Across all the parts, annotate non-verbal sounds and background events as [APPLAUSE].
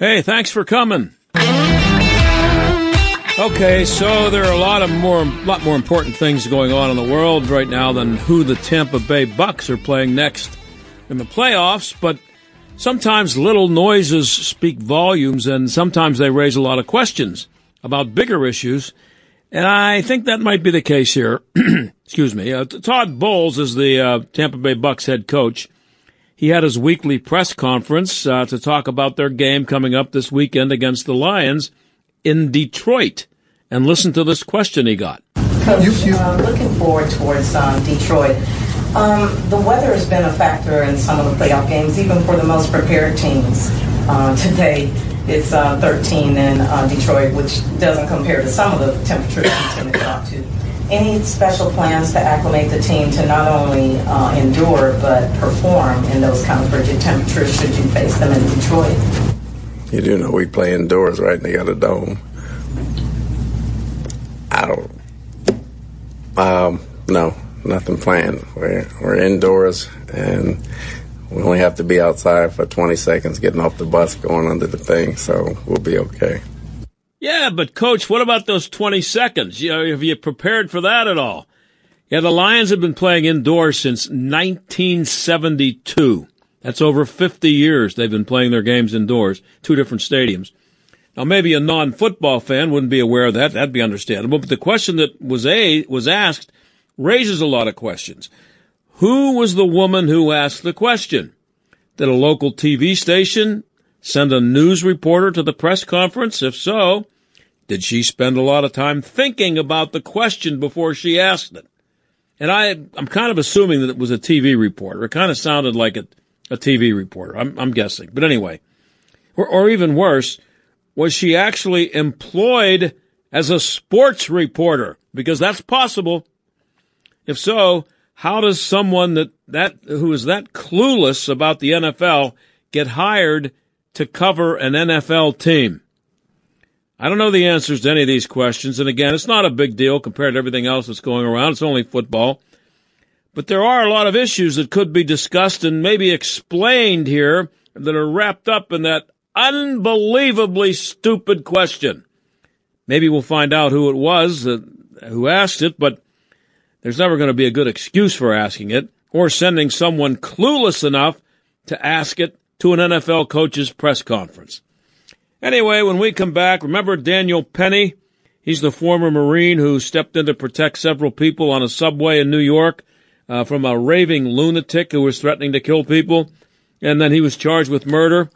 Hey, thanks for coming. Okay, so there are a lot of more, lot more important things going on in the world right now than who the Tampa Bay Bucks are playing next in the playoffs. But sometimes little noises speak volumes, and sometimes they raise a lot of questions about bigger issues. And I think that might be the case here. [CLEARS THROAT] Excuse me. Uh, Todd Bowles is the uh, Tampa Bay Bucks head coach. He had his weekly press conference uh, to talk about their game coming up this weekend against the Lions in Detroit. And listen to this question he got. Coach, uh, looking forward towards um, Detroit. Um, the weather has been a factor in some of the playoff games, even for the most prepared teams. Uh, today, it's uh, 13 in uh, Detroit, which doesn't compare to some of the temperatures we tend to talk to. Any special plans to acclimate the team to not only uh, endure but perform in those kind of frigid temperatures should you face them in Detroit? You do know we play indoors, right? And they got a dome. I don't. Um, no, nothing planned. We're we're indoors, and we only have to be outside for 20 seconds, getting off the bus, going under the thing. So we'll be okay. Yeah, but coach, what about those 20 seconds? You know, have you prepared for that at all? Yeah, the Lions have been playing indoors since 1972. That's over 50 years they've been playing their games indoors, two different stadiums. Now, maybe a non-football fan wouldn't be aware of that. That'd be understandable. But the question that was a was asked raises a lot of questions. Who was the woman who asked the question? Did a local TV station send a news reporter to the press conference? If so, did she spend a lot of time thinking about the question before she asked it? And I, I'm kind of assuming that it was a TV reporter. It kind of sounded like a, a TV reporter. I'm, I'm guessing. But anyway, or, or even worse, was she actually employed as a sports reporter? Because that's possible. If so, how does someone that, that who is that clueless about the NFL get hired to cover an NFL team? I don't know the answers to any of these questions. And again, it's not a big deal compared to everything else that's going around. It's only football. But there are a lot of issues that could be discussed and maybe explained here that are wrapped up in that unbelievably stupid question. Maybe we'll find out who it was that, who asked it, but there's never going to be a good excuse for asking it or sending someone clueless enough to ask it to an NFL coach's press conference. Anyway, when we come back, remember Daniel Penny? He's the former Marine who stepped in to protect several people on a subway in New York uh, from a raving lunatic who was threatening to kill people, and then he was charged with murder.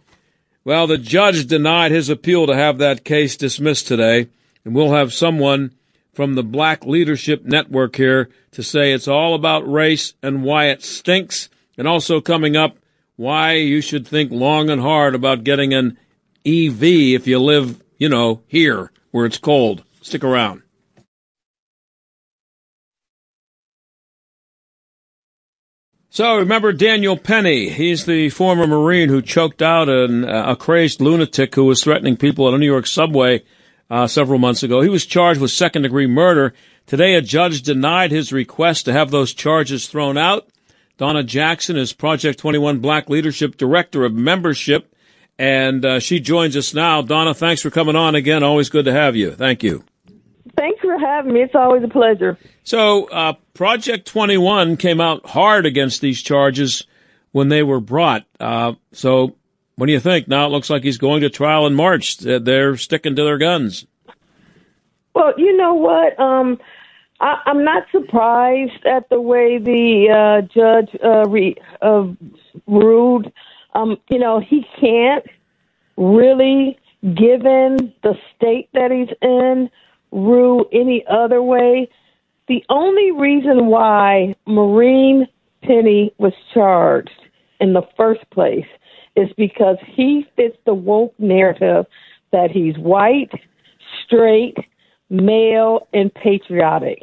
Well, the judge denied his appeal to have that case dismissed today, and we'll have someone from the Black Leadership Network here to say it's all about race and why it stinks, and also coming up, why you should think long and hard about getting an EV if you live, you know, here where it's cold. Stick around. So remember Daniel Penny. He's the former Marine who choked out an, uh, a crazed lunatic who was threatening people at a New York subway uh, several months ago. He was charged with second degree murder. Today, a judge denied his request to have those charges thrown out. Donna Jackson is Project 21 Black Leadership Director of Membership, and uh, she joins us now. Donna, thanks for coming on again. Always good to have you. Thank you. Thanks for having me. It's always a pleasure. So, uh, Project 21 came out hard against these charges when they were brought. Uh, so, what do you think? Now it looks like he's going to trial in March. They're sticking to their guns. Well, you know what? Um, I, am not surprised at the way the uh, judge uh, re, uh, ruled. Um, you know, he can't really, given the state that he's in, rule any other way. The only reason why Marine Penny was charged in the first place is because he fits the woke narrative that he's white, straight, male, and patriotic.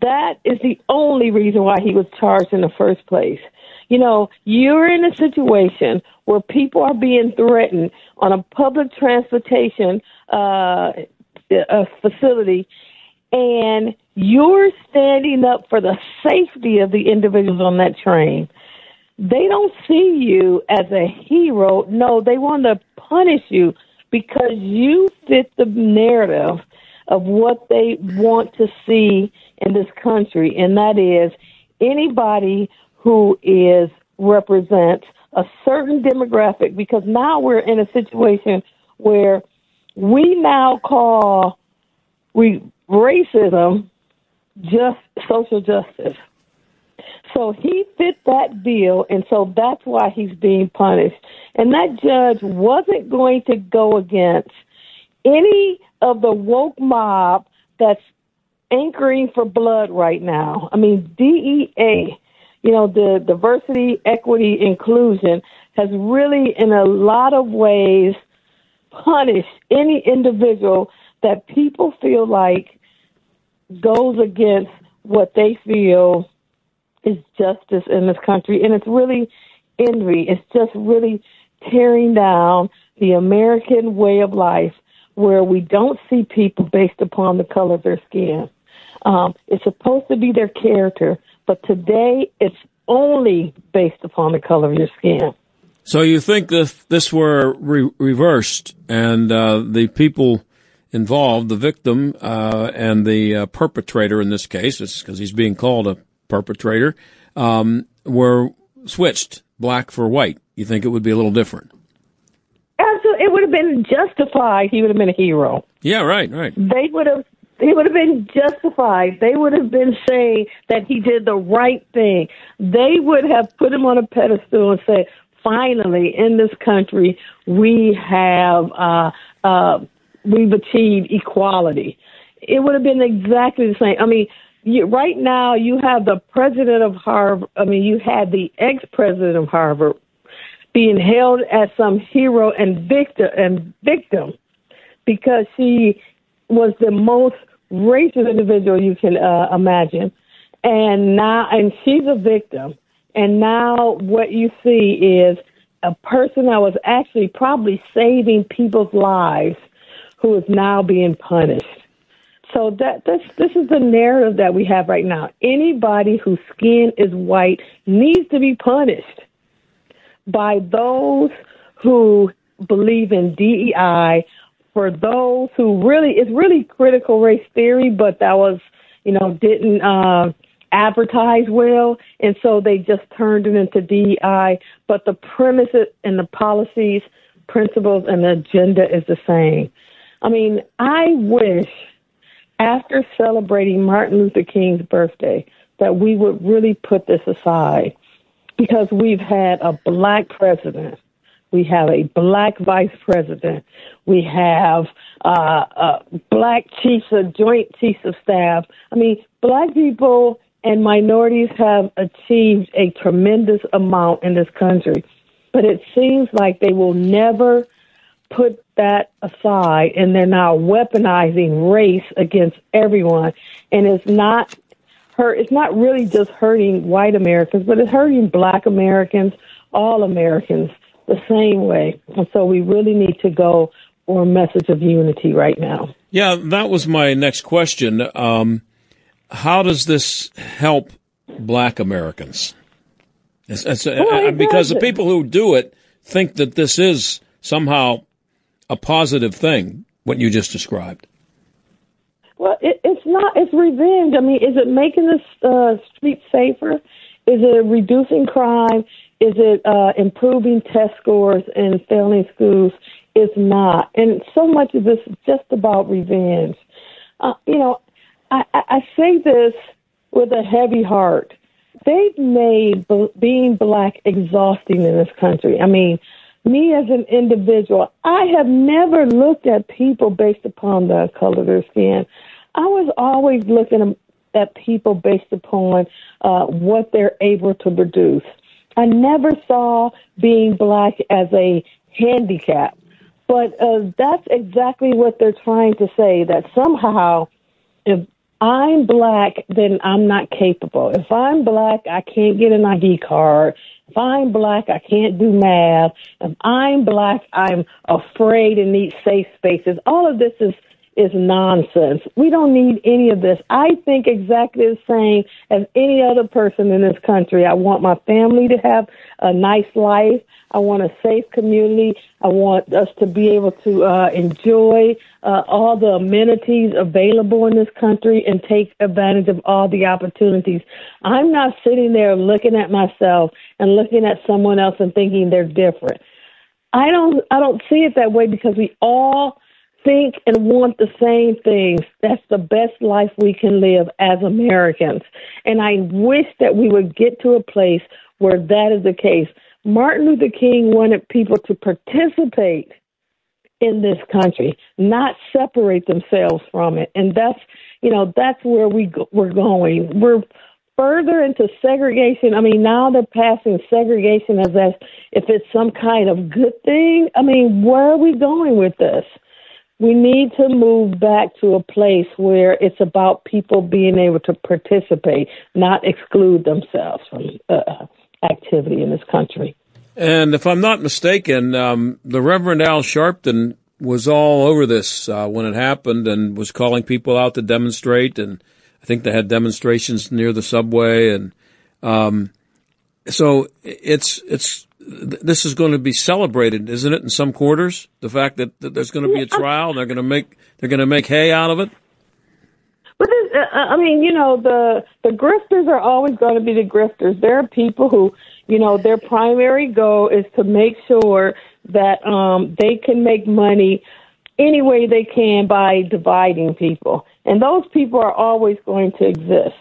That is the only reason why he was charged in the first place. You know, you're in a situation where people are being threatened on a public transportation uh, a facility and you're standing up for the safety of the individuals on that train. They don't see you as a hero. No, they want to punish you because you fit the narrative of what they want to see in this country, and that is anybody who is represents a certain demographic. Because now we're in a situation where we now call we racism just social justice. So he fit that bill, and so that's why he's being punished. And that judge wasn't going to go against any of the woke mob that's anchoring for blood right now. I mean, DEI, you know, the diversity, equity, inclusion has really, in a lot of ways, punished any individual that people feel like goes against what they feel is justice in this country. And it's really envy. It's just really tearing down the American way of life where we don't see people based upon the color of their skin. Um, it's supposed to be their character, but today it's only based upon the color of your skin. So you think if this were re- reversed and uh, the people involved, the victim uh, and the uh, perpetrator in this case, because he's being called a perpetrator, um, were switched black for white, you think it would be a little different? It would have been justified. He would have been a hero. Yeah, right, right. They would have. He would have been justified. They would have been saying that he did the right thing. They would have put him on a pedestal and say, "Finally, in this country, we have uh, uh, we've achieved equality." It would have been exactly the same. I mean, you, right now you have the president of Harvard. I mean, you had the ex-president of Harvard being held as some hero and victim and victim because she was the most racist individual you can uh, imagine, and now and she's a victim. And now what you see is a person that was actually probably saving people's lives who is now being punished. So that this this is the narrative that we have right now. Anybody whose skin is white needs to be punished by those who believe in DEI. For those who really, it's really critical race theory, but that was, you know, didn't uh, advertise well, and so they just turned it into DEI. But the premises and the policies, principles, and the agenda is the same. I mean, I wish after celebrating Martin Luther King's birthday that we would really put this aside because we've had a black president. We have a black vice president. We have uh, uh, black chiefs of joint chiefs of staff. I mean, black people and minorities have achieved a tremendous amount in this country, but it seems like they will never put that aside and they're now weaponizing race against everyone and it's not hurt it's not really just hurting white Americans, but it's hurting black Americans, all Americans the same way. And so we really need to go for a message of unity right now. Yeah, that was my next question. Um, how does this help black Americans? It's, it's, well, it because the people who do it think that this is somehow a positive thing, what you just described. Not. It's revenge. I mean, is it making the uh, streets safer? Is it reducing crime? Is it uh, improving test scores in failing schools? It's not. And so much of this is just about revenge. Uh, you know, I, I say this with a heavy heart. They've made b- being black exhausting in this country. I mean, me as an individual, I have never looked at people based upon the color of their skin. I was always looking at people based upon uh, what they're able to produce. I never saw being black as a handicap, but uh, that's exactly what they're trying to say. That somehow, if I'm black, then I'm not capable. If I'm black, I can't get an ID card. If I'm black, I can't do math. If I'm black, I'm afraid and need safe spaces. All of this is is nonsense. We don't need any of this. I think exactly the same as any other person in this country. I want my family to have a nice life. I want a safe community. I want us to be able to uh, enjoy uh, all the amenities available in this country and take advantage of all the opportunities. I'm not sitting there looking at myself and looking at someone else and thinking they're different. I don't I don't see it that way because we all think and want the same things. That's the best life we can live as Americans. And I wish that we would get to a place where that is the case. Martin Luther King wanted people to participate in this country, not separate themselves from it. And that's, you know, that's where we go, we're going. We're further into segregation. I mean, now they're passing segregation as if it's some kind of good thing. I mean, where are we going with this? We need to move back to a place where it's about people being able to participate, not exclude themselves from uh, activity in this country. And if I'm not mistaken, um, the Reverend Al Sharpton was all over this uh, when it happened and was calling people out to demonstrate. And I think they had demonstrations near the subway. And um, so it's it's this is going to be celebrated, isn't it? In some quarters, the fact that, that there's going to be a trial, and they're going to make they're going to make hay out of it. But this, uh, I mean, you know, the the grifters are always going to be the grifters. There are people who you know, their primary goal is to make sure that um, they can make money any way they can by dividing people. And those people are always going to exist.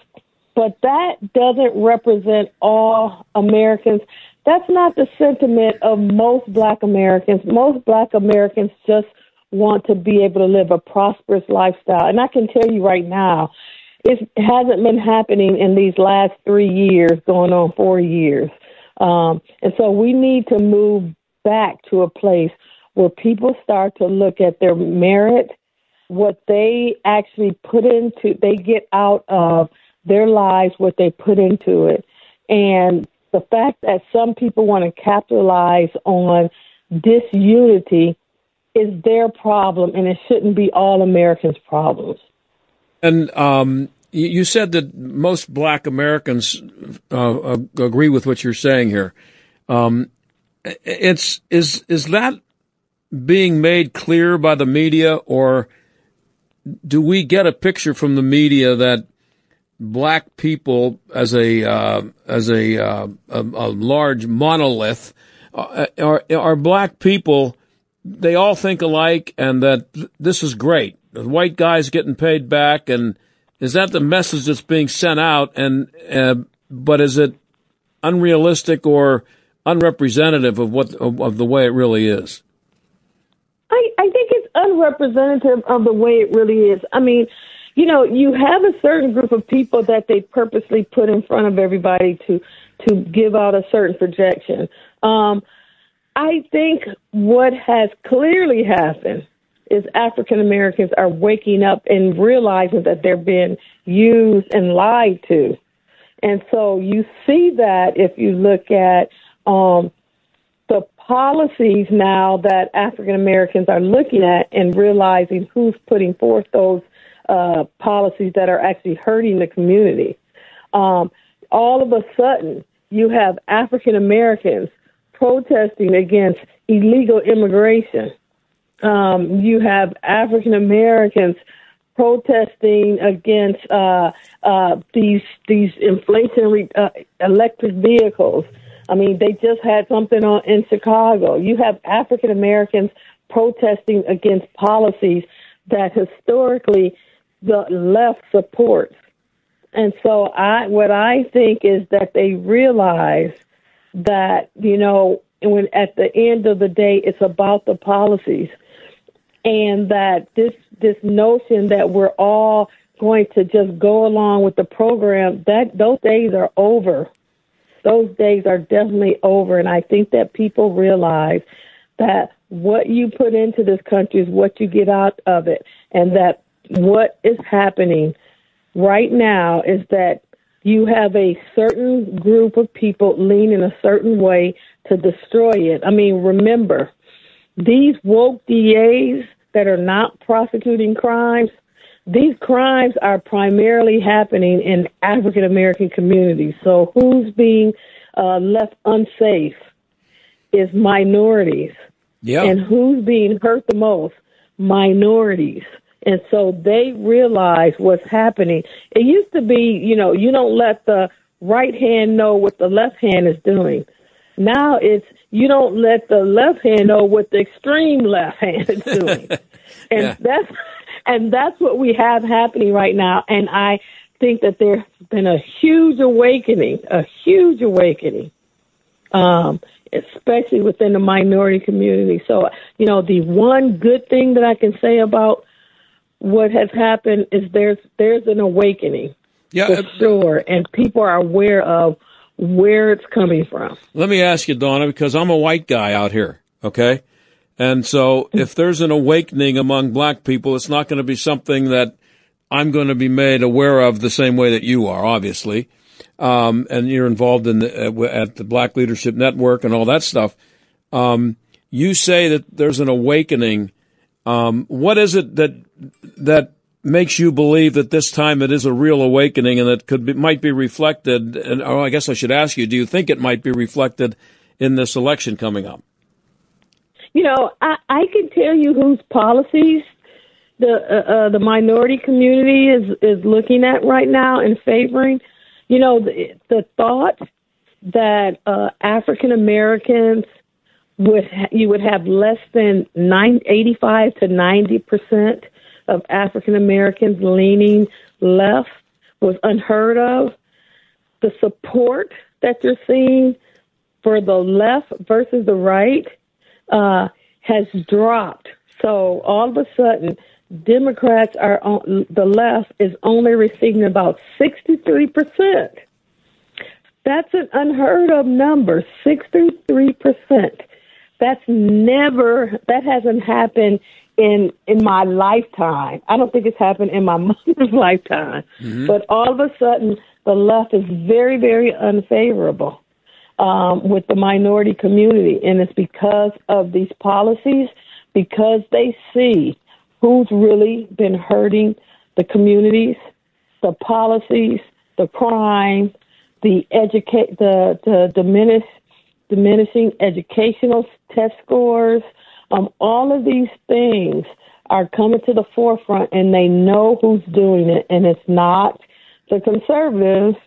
But that doesn't represent all Americans. That's not the sentiment of most black Americans. Most black Americans just want to be able to live a prosperous lifestyle. And I can tell you right now, it hasn't been happening in these last three years, going on four years. Um, and so we need to move back to a place where people start to look at their merit, what they actually put into, they get out of their lives, what they put into it. And the fact that some people want to capitalize on disunity is their problem, and it shouldn't be all Americans' problems. And um, you said that most black Americans uh, uh, agree with what you're saying here. Um, it's is is that being made clear by the media, or do we get a picture from the media that black people, as a uh, as a, uh, a, a large monolith, uh, are are black people? They all think alike, and that this is great. The white guys getting paid back, and is that the message that's being sent out? And uh, but is it unrealistic or unrepresentative of what of, of the way it really is? I, I think it's unrepresentative of the way it really is. I mean, you know, you have a certain group of people that they purposely put in front of everybody to to give out a certain projection. Um, I think what has clearly happened is African Americans are waking up and realizing that they're being used and lied to. And so you see that if you look at um, the policies now that African Americans are looking at and realizing who's putting forth those uh, policies that are actually hurting the community. Um, all of a sudden, you have African Americans protesting against illegal immigration um, you have African Americans protesting against uh, uh, these these inflationary uh, electric vehicles. I mean, they just had something on in Chicago. You have African Americans protesting against policies that historically the left supports. And so I what I think is that they realize that, you know, when at the end of the day it's about the policies. And that this this notion that we're all going to just go along with the program that those days are over. Those days are definitely over. And i think that people realize that what you put into this country is what you get out of it. And that what is happening right now is that you have a certain group of people leaning a certain way to destroy it i mean remember these woke DAs that are not prosecuting crimes, these crimes are primarily happening in African American communities. So who's being uh, left unsafe is minorities. Yeah. And who's being hurt the most? Minorities. And so they realize what's happening. It used to be, you know, you don't let the right hand know what the left hand is doing. Now it's you don't let the left hand know what the extreme left hand is doing. [LAUGHS] and Yeah. that's and that's what we have happening right now. And I think that there's been a huge awakening, a huge awakening, um, especially within the minority community. So, you know, the one good thing that I can say about what has happened is there's there's an awakening Yeah. for uh, sure, and people are aware of where it's coming from. Let me ask you, Donna, because I'm a white guy out here, okay? And so if there's an awakening among black people, it's not going to be something that I'm going to be made aware of the same way that you are, obviously. Um, and you're involved in the, uh, at the Black Leadership Network and all that stuff. Um, you say that there's an awakening. Um, what is it that that makes you believe that this time it is a real awakening and that could be, might be reflected? And or I guess I should ask you: Do you think it might be reflected in this election coming up? You know, I, I can tell you whose policies the uh, uh, the minority community is is looking at right now and favoring. You know, the, the thought that uh, African Americans would ha- you would have less than nine, 85 to ninety percent of African Americans leaning left was unheard of. The support that you're seeing for the left versus the right uh, has dropped. So all of a sudden, Democrats are on the left is only receiving about 63 percent. That's an unheard of number, 63 percent. That's never that hasn't happened in in my lifetime. I don't think it's happened in my [LAUGHS] mother's lifetime. But all of a sudden, the left is very very unfavorable um, with the minority community, and it's because of these policies, because they see who's really been hurting the communities, the policies, the crime, the educate, the the diminish, diminishing educational test scores. Um, all of these things are coming to the forefront, and they know who's doing it, and it's not the conservatives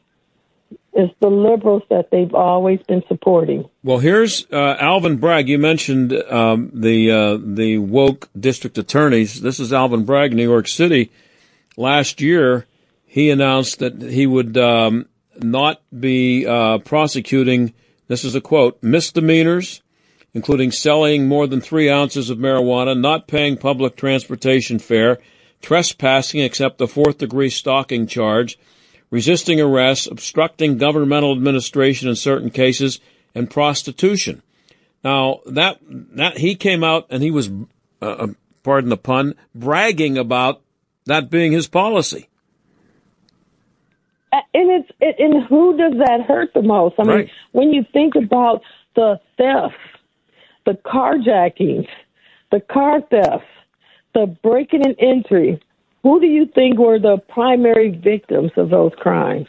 it's the liberals that they've always been supporting. Well, here's uh, Alvin Bragg. You mentioned um, the uh, the woke district attorneys. This is Alvin Bragg, New York City. Last year, he announced that he would um, not be uh, prosecuting. This is a quote: misdemeanors, including selling more than three ounces of marijuana, not paying public transportation fare, trespassing except the fourth degree stalking charge resisting arrest, obstructing governmental administration in certain cases, and prostitution. Now that that he came out and he was, uh, pardon the pun, bragging about that being his policy. And it's it, and who does that hurt the most? I mean, Right. when you think about the theft, the carjackings, the car theft, the breaking and entry, who do you think were the primary victims of those crimes?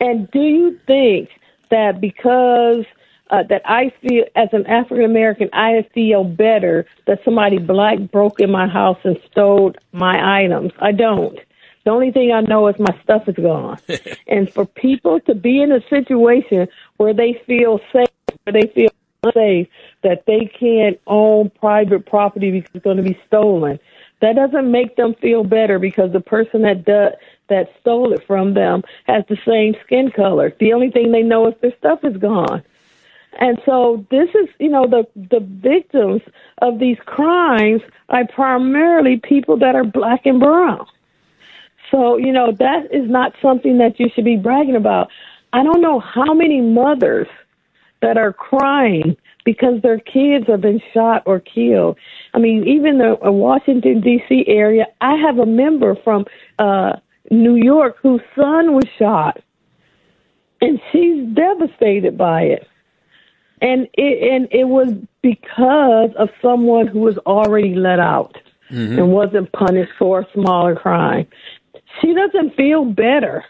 And do you think that because uh, that I feel as an African American, I feel better that somebody black broke in my house and stole my items? I don't. The only thing I know is my stuff is gone. [LAUGHS] and for people to be in a situation where they feel safe, where they feel unsafe, that they can't own private property because it's going to be stolen, that doesn't make them feel better because the person that does, that stole it from them has the same skin color. The only thing they know is their stuff is gone. And so this is, you know, the the victims of these crimes are primarily people that are black and brown. So, you know, that is not something that you should be bragging about. I don't know how many mothers that are crying because their kids have been shot or killed. I mean, even the uh, Washington D.C. area, I have a member from uh New York whose son was shot, and she's devastated by it. And it and it was because of someone who was already let out. mm-hmm. and wasn't punished for a smaller crime. She doesn't feel better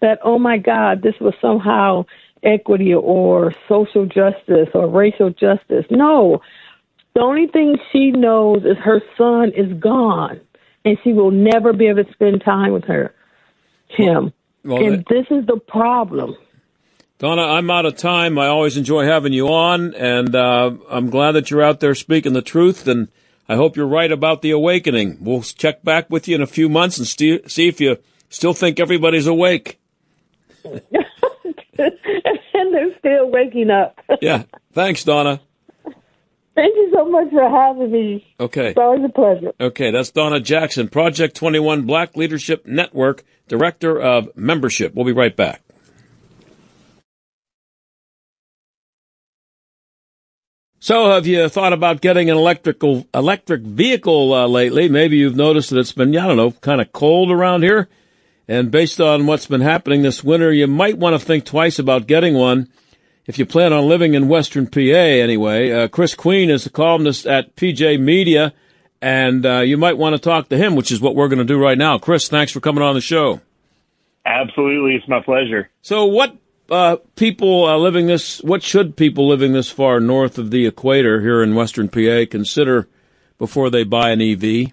that, oh my God, this was somehow equity or social justice or racial justice. No. The only thing she knows is her son is gone and she will never be able to spend time with her him. Well, and this is the problem. Donna, I'm out of time. I always enjoy having you on, and uh, I'm glad that you're out there speaking the truth. And I hope you're right about the awakening. We'll check back with you in a few months and st- see if you still think everybody's awake. [LAUGHS] [LAUGHS] and they're still waking up. [LAUGHS] yeah. Thanks, Donna. Thank you so much for having me. Okay. It's always a pleasure. Okay, that's Donna Jackson, Project 21 Black Leadership Network, Director of Membership. We'll be right back. So, have you thought about getting an electrical electric vehicle uh, lately? Maybe you've noticed that it's been, I don't know, kind of cold around here. And based on what's been happening this winter, you might want to think twice about getting one if you plan on living in Western PA anyway. Uh, Chris Queen is a columnist at PJ Media, and uh, you might want to talk to him, which is what we're going to do right now. Chris, thanks for coming on the show. Absolutely, it's my pleasure. So, what uh, people uh, living this, what should people living this far north of the equator here in Western PA consider before they buy an EV?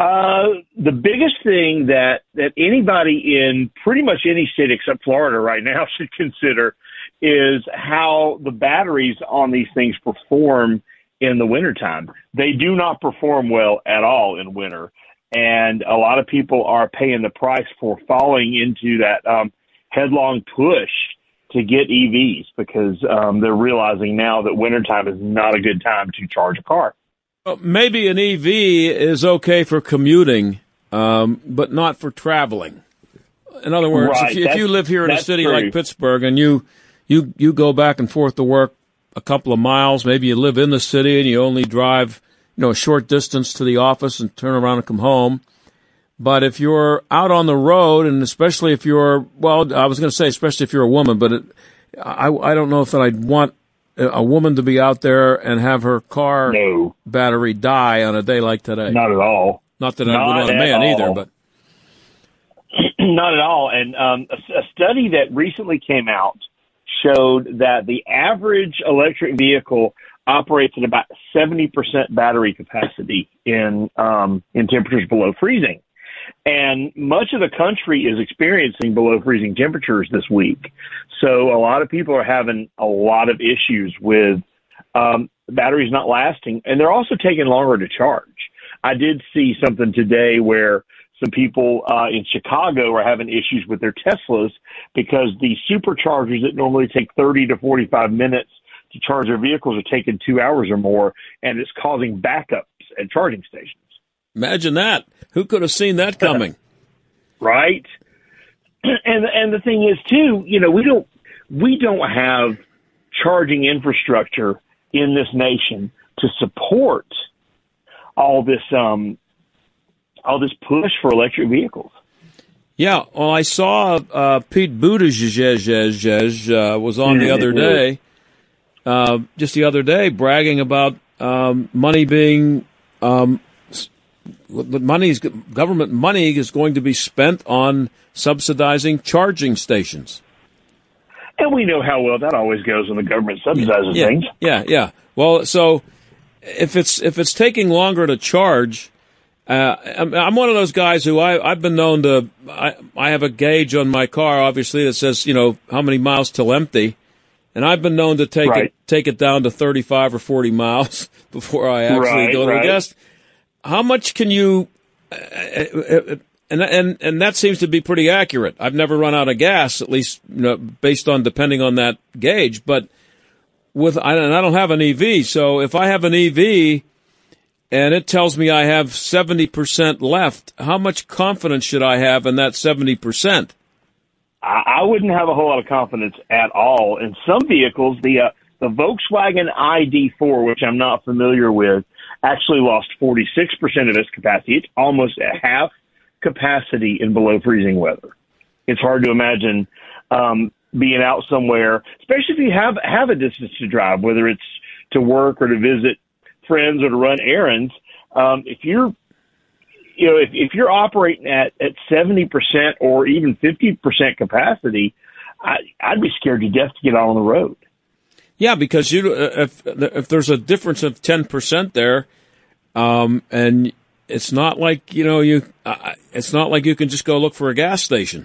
Uh, the biggest thing that, that anybody in pretty much any state except Florida right now [LAUGHS] should consider is how the batteries on these things perform in the wintertime. They do not perform well at all in winter. And a lot of people are paying the price for falling into that um, headlong push to get EVs because um, they're realizing now that wintertime is not a good time to charge a car. Well, maybe an EV is okay for commuting, um, but not for traveling. In other words, right. if, you, if, you, live here in a city true. like Pittsburgh and you, you you go back and forth to work a couple of miles, maybe you live in the city and you only drive you know a short distance to the office and turn around and come home. But if you're out on the road, and especially if you're well, I was going to say especially if you're a woman, but it, I I don't know if that I'd want a woman to be out there and have her car no. battery die on a day like today. Not at all. Not that I would want a man all. either, but [CLEARS THROAT] not at all. And um, a, a study that recently came out showed that the average electric vehicle operates at about 70% battery capacity in um, in temperatures below freezing. And much of the country is experiencing below freezing temperatures this week. So a lot of people are having a lot of issues with um, batteries not lasting, and they're also taking longer to charge. I did see something today where some people uh, in Chicago are having issues with their Teslas because the superchargers that normally take 30 to 45 minutes to charge their vehicles are taking two hours or more, and it's causing backups at charging stations. Imagine that. Who could have seen that coming? [LAUGHS] right. [CLEARS THROAT] And and the thing is too, you know, we don't we don't have charging infrastructure in this nation to support all this um all this push for electric vehicles. Yeah, well, I saw uh, Pete Buttigieg uh, was on the other day, uh, just the other day, bragging about um, money being um, money government money is going to be spent on subsidizing charging stations. And we know how well that always goes when the government subsidizes yeah, things. Yeah, yeah. Well, so if it's if it's taking longer to charge, uh, I'm, I'm, one of those guys who I I've been known to I I have a gauge on my car, obviously that says you know how many miles till empty, and I've been known to take right. it take it down to 35 or 40 miles [LAUGHS] before I actually right, go to right. the gas how much can you? Uh, uh, and and and that seems to be pretty accurate. I've never run out of gas, at least you know, based on depending on that gauge. But with I don't, I don't have an EV, so if I have an EV and it tells me I have seventy percent left, how much confidence should I have in that seventy percent? I wouldn't have a whole lot of confidence at all. In some vehicles, the uh, the Volkswagen ID4, which I'm not familiar with, actually lost 46% of its capacity. It's almost at half capacity in below freezing weather. It's hard to imagine um, being out somewhere, especially if you have have a distance to drive, whether it's to work or to visit friends or to run errands. Um, if you're you know, if, if you're operating at, at 70% or even 50% capacity, I, I'd be scared to death to get out on the road. Yeah, because you uh, if if there's a difference of ten percent there, um, and it's not like you know you uh, it's not like you can just go look for a gas station.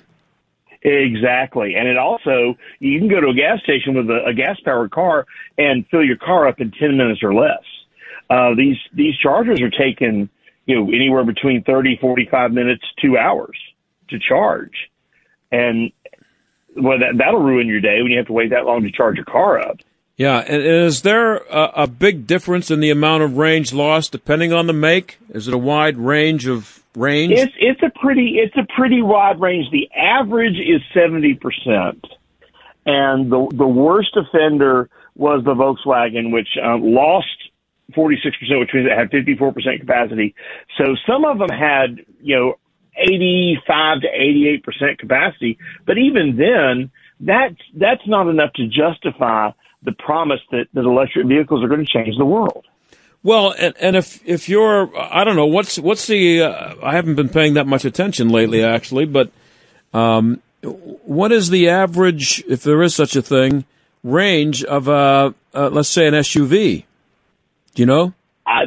Exactly, and it also you can go to a gas station with a, a gas powered car and fill your car up in ten minutes or less. Uh, these these chargers are taking you know anywhere between 30, 45 minutes, two hours to charge, and well that that'll ruin your day when you have to wait that long to charge your car up. Yeah, and is there a, a, big difference in the amount of range lost depending on the make? Is it a wide range of range? It's it's a pretty it's a pretty wide range. The average is seventy percent, and the the worst offender was the Volkswagen, which um, lost forty six percent, which means it had fifty four percent capacity. So some of them had you know eighty five to eighty eight percent capacity, but even then, that's that's not enough to justify the promise that, that electric vehicles are going to change the world. Well, and, and if if you're, I don't know, what's what's the? Uh, I haven't been paying that much attention lately, actually, but um, what is the average, if there is such a thing, range of a, uh, let's say, an SUV? Do you know? I,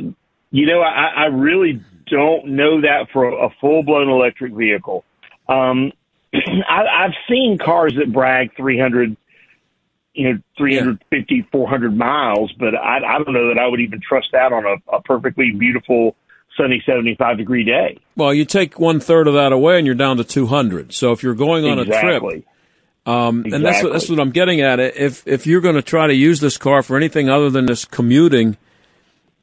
you know, I, I really don't know that for a full blown electric vehicle. Um, [CLEARS THROAT] I, I've seen cars that brag 300 you know 350 yeah. 400 miles but I, I don't know that i would even trust that on a, a perfectly beautiful sunny 75 degree day well you take one third of that away and you're down to 200 so if you're going on exactly. a trip um, exactly. and that's what, that's what i'm getting at if if you're going to try to use this car for anything other than this commuting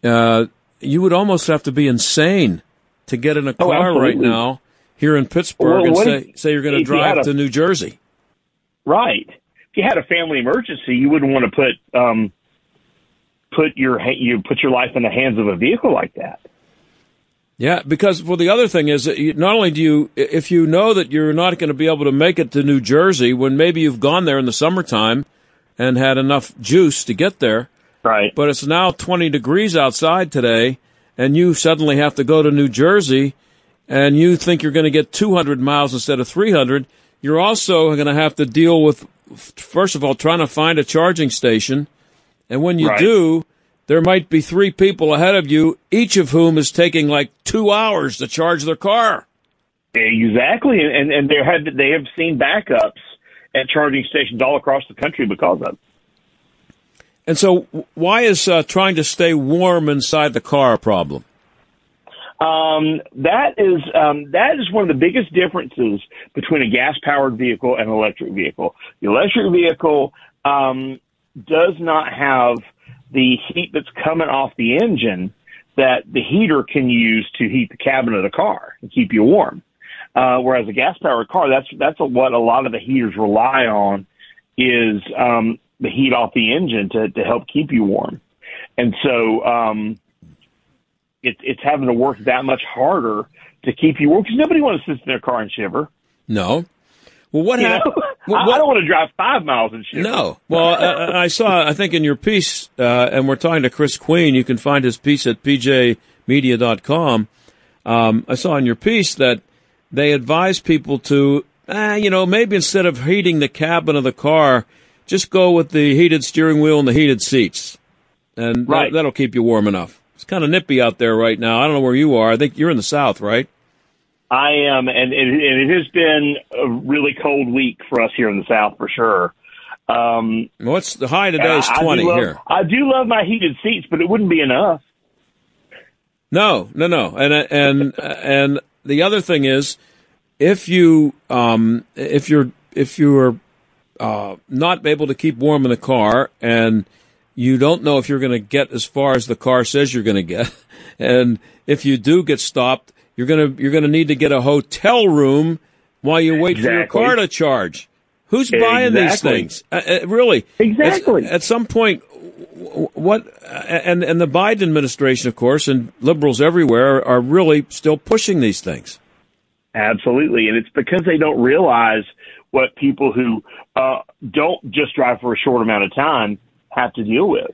uh, you would almost have to be insane to get in a oh, car oh, right now here in pittsburgh well, and say, say you're going to drive to new jersey right you had a family emergency, you wouldn't want to put um, put your you put your life in the hands of a vehicle like that. Yeah, because well, the other thing is that you, not only do you, if you know that you're not going to be able to make it to New Jersey when maybe you've gone there in the summertime and had enough juice to get there, right? But it's now 20 degrees outside today, and you suddenly have to go to New Jersey, and you think you're going to get 200 miles instead of 300. You're also going to have to deal with first of all, trying to find a charging station. And when you right. do, there might be three people ahead of you, each of whom is taking like two hours to charge their car. Exactly. And, and they have, they have seen backups at charging stations all across the country because of it. And so, why is uh, trying to stay warm inside the car a problem? Um, that is um, that is one of the biggest differences between a gas powered vehicle and an electric vehicle. The electric vehicle um, does not have the heat that's coming off the engine that the heater can use to heat the cabin of the car and keep you warm. Uh, whereas a gas powered car, that's that's what a lot of the heaters rely on is um, the heat off the engine to to help keep you warm. And so um, it, it's having to work that much harder to keep you warm because nobody wants to sit in their car and shiver. No. Well, what happened? Well, I, I, don't want to drive five miles and shiver. No. Well, uh, uh, I saw, I think in your piece, uh, and we're talking to Chris Queen, you can find his piece at pjmedia.com. Um, I saw in your piece that they advise people to, uh, you know, maybe instead of heating the cabin of the car, just go with the heated steering wheel and the heated seats. And right. that, that'll keep you warm enough. It's kind of nippy out there right now. I don't know where you are. I think you're in the south, right? I am, and it, and it has been a really cold week for us here in the south for sure. Um, What's the high today? Is twenty I love, here. I do love my heated seats, but it wouldn't be enough. No, no, no, and and and the other thing is, if you um, if you're if you're uh, not able to keep warm in the car and you don't know if you're going to get as far as the car says you're going to get, [LAUGHS] and if you do get stopped, you're going to you're going to need to get a hotel room while you wait exactly. for your car to charge. Who's buying these things? Uh, uh, really? Exactly. At some point, what? And and the Biden administration, of course, and liberals everywhere are really still pushing these things. Absolutely, and it's because they don't realize what people who uh, don't just drive for a short amount of time have to deal with.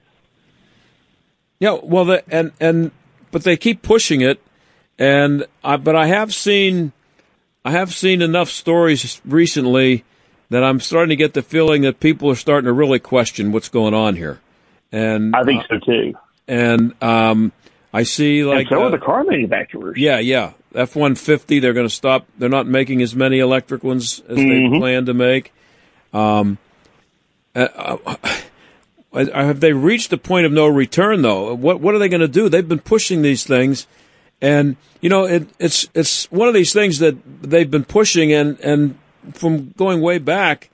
Yeah, well, the, and and but they keep pushing it, and I, but I have seen, I have seen enough stories recently that I'm starting to get the feeling that people are starting to really question what's going on here, and I think uh, so too. And um, I see like and so uh, are the car manufacturers. Yeah, yeah. F one fifty, they're going to stop. They're not making as many electric ones as mm-hmm. they plan to make. Um, uh, uh, have they reached the point of no return though? What what are they going to do? They've been pushing these things, and you know it, it's it's one of these things that they've been pushing, and and from going way back,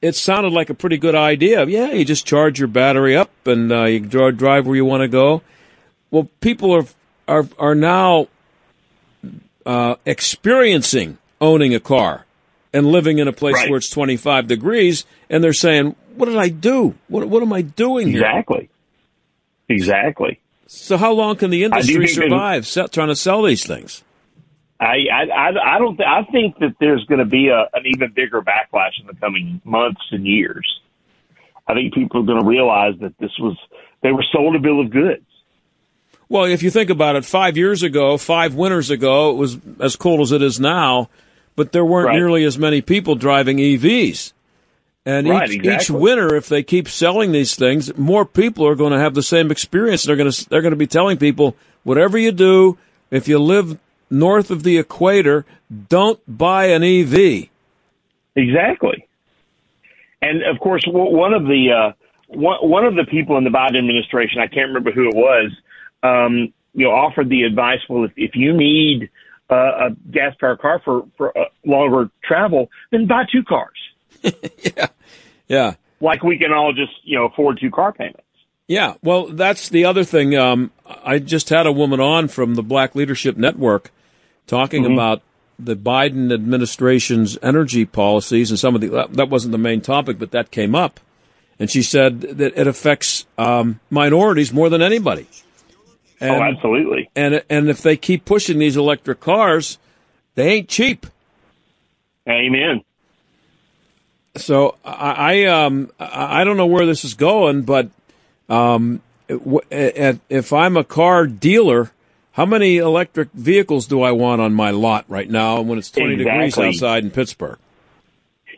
it sounded like a pretty good idea. Yeah, you just charge your battery up and uh, you drive drive where you want to go. Well, people are are are now uh, experiencing owning a car and living in a place right. where it's 25 degrees, and they're saying, "What did I do? What what am I doing here?" Exactly. Exactly. So, how long can the industry survive sell, trying to sell these things? I I I don't. Th- I think that there's going to be a, an even bigger backlash in the coming months and years. I think people are going to realize that this was they were sold a bill of goods. Well, if you think about it, five years ago, five winters ago, it was as cold as it is now, but there weren't right. nearly as many people driving EVs. And right, each, exactly. each winter, if they keep selling these things, more people are going to have the same experience. They're going to they're going to be telling people, whatever you do, if you live north of the equator, don't buy an EV. Exactly. And of course, one of the uh, one, one of the people in the Biden administration, I can't remember who it was, um, you know, offered the advice, well, if, if you need uh, a gas powered car for, for uh, longer travel, then buy two cars. [LAUGHS] yeah. Yeah. Like we can all just, you know, afford two car payments. Yeah. Well, that's the other thing. Um, I just had a woman on from the Black Leadership Network talking mm-hmm. about the Biden administration's energy policies and some of the, that wasn't the main topic, but that came up. And she said that it affects um, minorities more than anybody. Oh, and, oh, absolutely. And and if they keep pushing these electric cars, they ain't cheap. Amen. So I, I um I don't know where this is going, but um if I'm a car dealer, how many electric vehicles do I want on my lot right now when it's 20 exactly. degrees outside in Pittsburgh?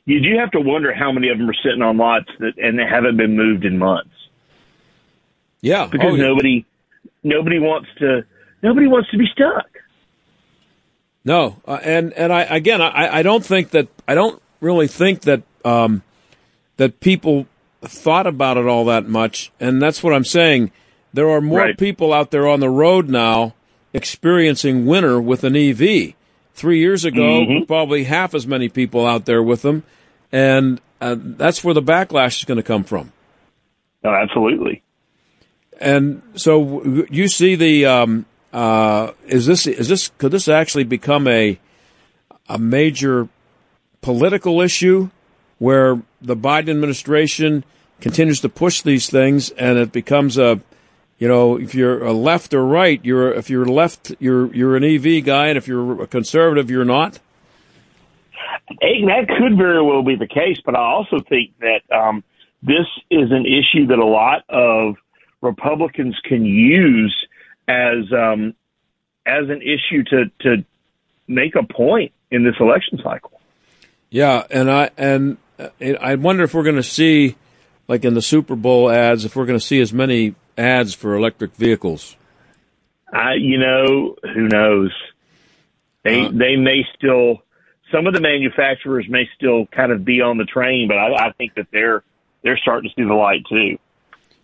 You do have to wonder how many of them are sitting on lots that and they haven't been moved in months. Yeah, because oh, yeah. nobody nobody wants to nobody wants to be stuck. No, uh, and and I again I, I don't think that I don't really think that um, that people thought about it all that much, and that's what I'm saying. There are more right. people out there on the road now experiencing winter with an EV. Three years ago, mm-hmm. probably half as many people out there with them, and uh, that's where the backlash is going to come from. Oh, absolutely. And so you see the um, uh, is this is this could this actually become a a major political issue where the Biden administration continues to push these things and it becomes a you know if you're a left or right you're if you're left you're you're an EV guy and if you're a conservative you're not. that could very well be the case, but I also think that um, this is an issue that a lot of Republicans can use as um, as an issue to to make a point in this election cycle. Yeah, and I and I wonder if we're going to see, like in the Super Bowl ads, if we're going to see as many ads for electric vehicles. I, you know, who knows? They uh, they may still. Some of the manufacturers may still kind of be on the train, but I, I think that they're they're starting to see the light too.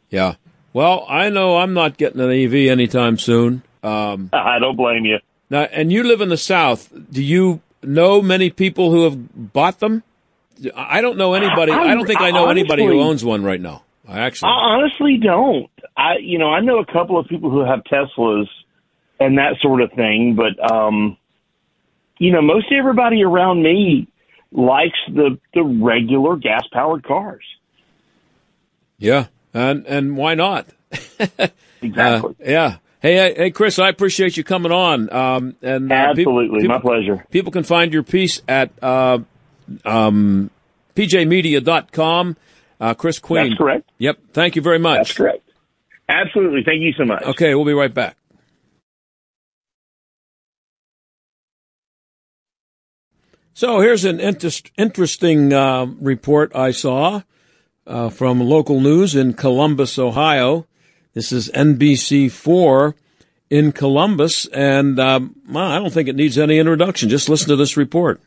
Yeah. Well, I know I'm not getting an EV anytime soon. Um, [LAUGHS] I don't blame you. Now, and you live in the South. Do you know many people who have bought them? I don't know anybody. I, I don't think I know honestly, anybody who owns one right now. I actually, I honestly don't. I, you know, I know a couple of people who have Teslas and that sort of thing, but um, you know, most everybody around me likes the the regular gas powered cars. Yeah, and and why not? [LAUGHS] exactly. Uh, yeah. Hey, hey, Chris, I appreciate you coming on. Um, and uh, absolutely, people, my pleasure. People can find your piece at uh, um, pjmedia.com. Uh, Chris Queen. That's correct. Yep. Thank you very much. That's correct. Absolutely. Thank you so much. Okay, we'll be right back. So here's an interest, interesting uh, report I saw uh, from local news in Columbus, Ohio. This is NBC4 in Columbus, and um, I don't think it needs any introduction. Just listen to this report.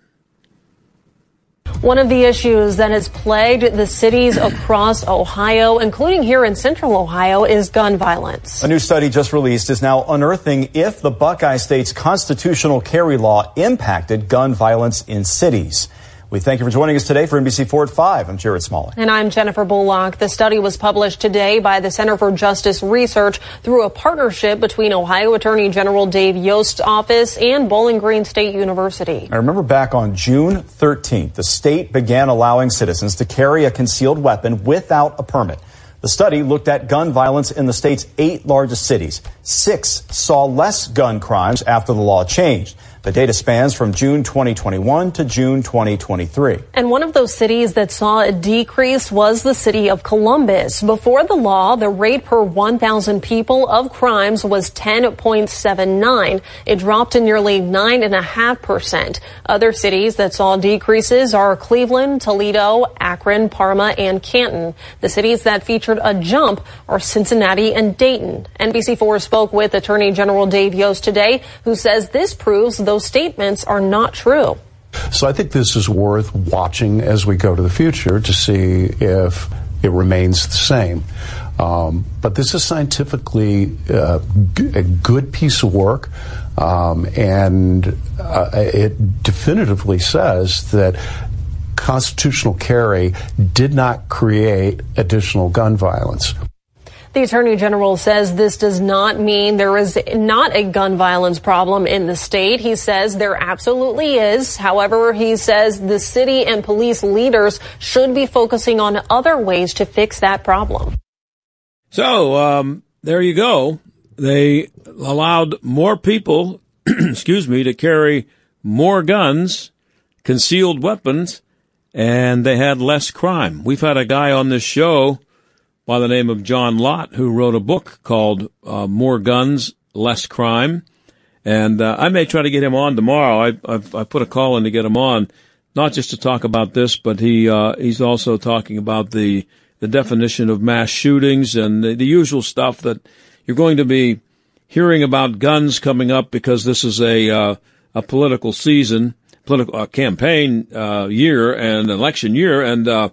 One of the issues that has plagued the cities across Ohio, including here in central Ohio, is gun violence. A new study just released is now unearthing if the Buckeye State's constitutional carry law impacted gun violence in cities. We thank you for joining us today for NBC4 at 5. I'm Jerod Smalley. And I'm Jennifer Bullock. The study was published today by the Center for Justice Research through a partnership between Ohio Attorney General Dave Yost's office and Bowling Green State University. I remember back on June 13th, the state began allowing citizens to carry a concealed weapon without a permit. The study looked at gun violence in the state's eight largest cities. Six saw less gun crimes after the law changed. The data spans from June 2021 to June 2023. And one of those cities that saw a decrease was the city of Columbus. Before the law, the rate per 1,000 people of crimes was 10.79. It dropped to nearly 9.5%. Other cities that saw decreases are Cleveland, Toledo, Akron, Parma, and Canton. The cities that featured a jump are Cincinnati and Dayton. NBC4 spoke with Attorney General Dave Yost today, who says this proves those statements are not true. So I think this is worth watching as we go to the future to see if it remains the same. Um, but this is scientifically uh, g- a good piece of work, um, and uh, it definitively says that constitutional carry did not create additional gun violence. The Attorney General says this does not mean there is not a gun violence problem in the state. He says there absolutely is. However, he says the city and police leaders should be focusing on other ways to fix that problem. So um, there you go. They allowed more people, [CLEARS THROAT] excuse me, to carry more guns, concealed weapons, and they had less crime. We've had a guy on this show by the name of John Lott who wrote a book called uh, More Guns, Less Crime. And uh, I may try to get him on tomorrow. I, I've, I put a call in to get him on, not just to talk about this, but he uh, he's also talking about the the definition of mass shootings and the, the usual stuff that you're going to be hearing about guns coming up because this is a uh, a political season, political uh, campaign uh, year and election year, and uh,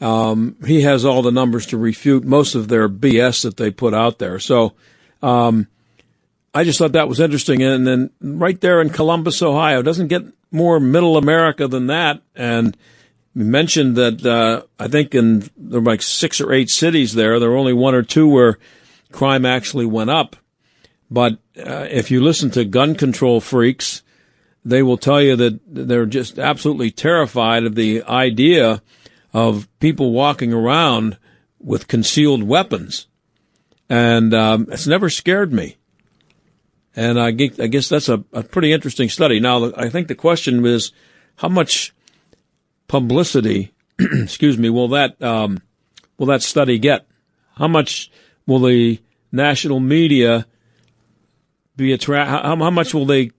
um, he has all the numbers to refute most of their BS that they put out there. So um, I just thought that was interesting. And then right there in Columbus, Ohio, doesn't get more middle America than that. And you mentioned that uh, I think in there were like six or eight cities there, there were only one or two where crime actually went up. But uh, if you listen to gun control freaks, they will tell you that they're just absolutely terrified of the idea of people walking around with concealed weapons. And um, it's never scared me. And I, I guess that's a, a pretty interesting study. Now, I think the question is how much publicity, [CLEARS THROAT] excuse me, will that um, will that study get? How much will the national media be attract? How, how much will they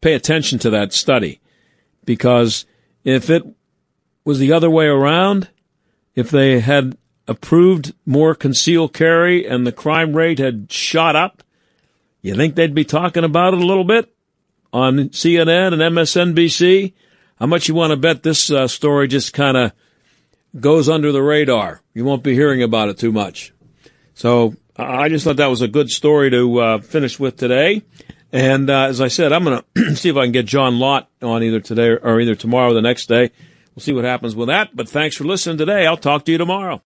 pay attention to that study? Because if it was the other way around, if they had approved more concealed carry and the crime rate had shot up, you think they'd be talking about it a little bit on CNN and MSNBC? How much you want to bet this uh, story just kind of goes under the radar? You won't be hearing about it too much. So I just thought that was a good story to uh, finish with today. And uh, as I said, I'm going to [CLEARS THROAT] see if I can get John Lott on either today or either tomorrow or the next day. We'll see what happens with that. But thanks for listening today. I'll talk to you tomorrow.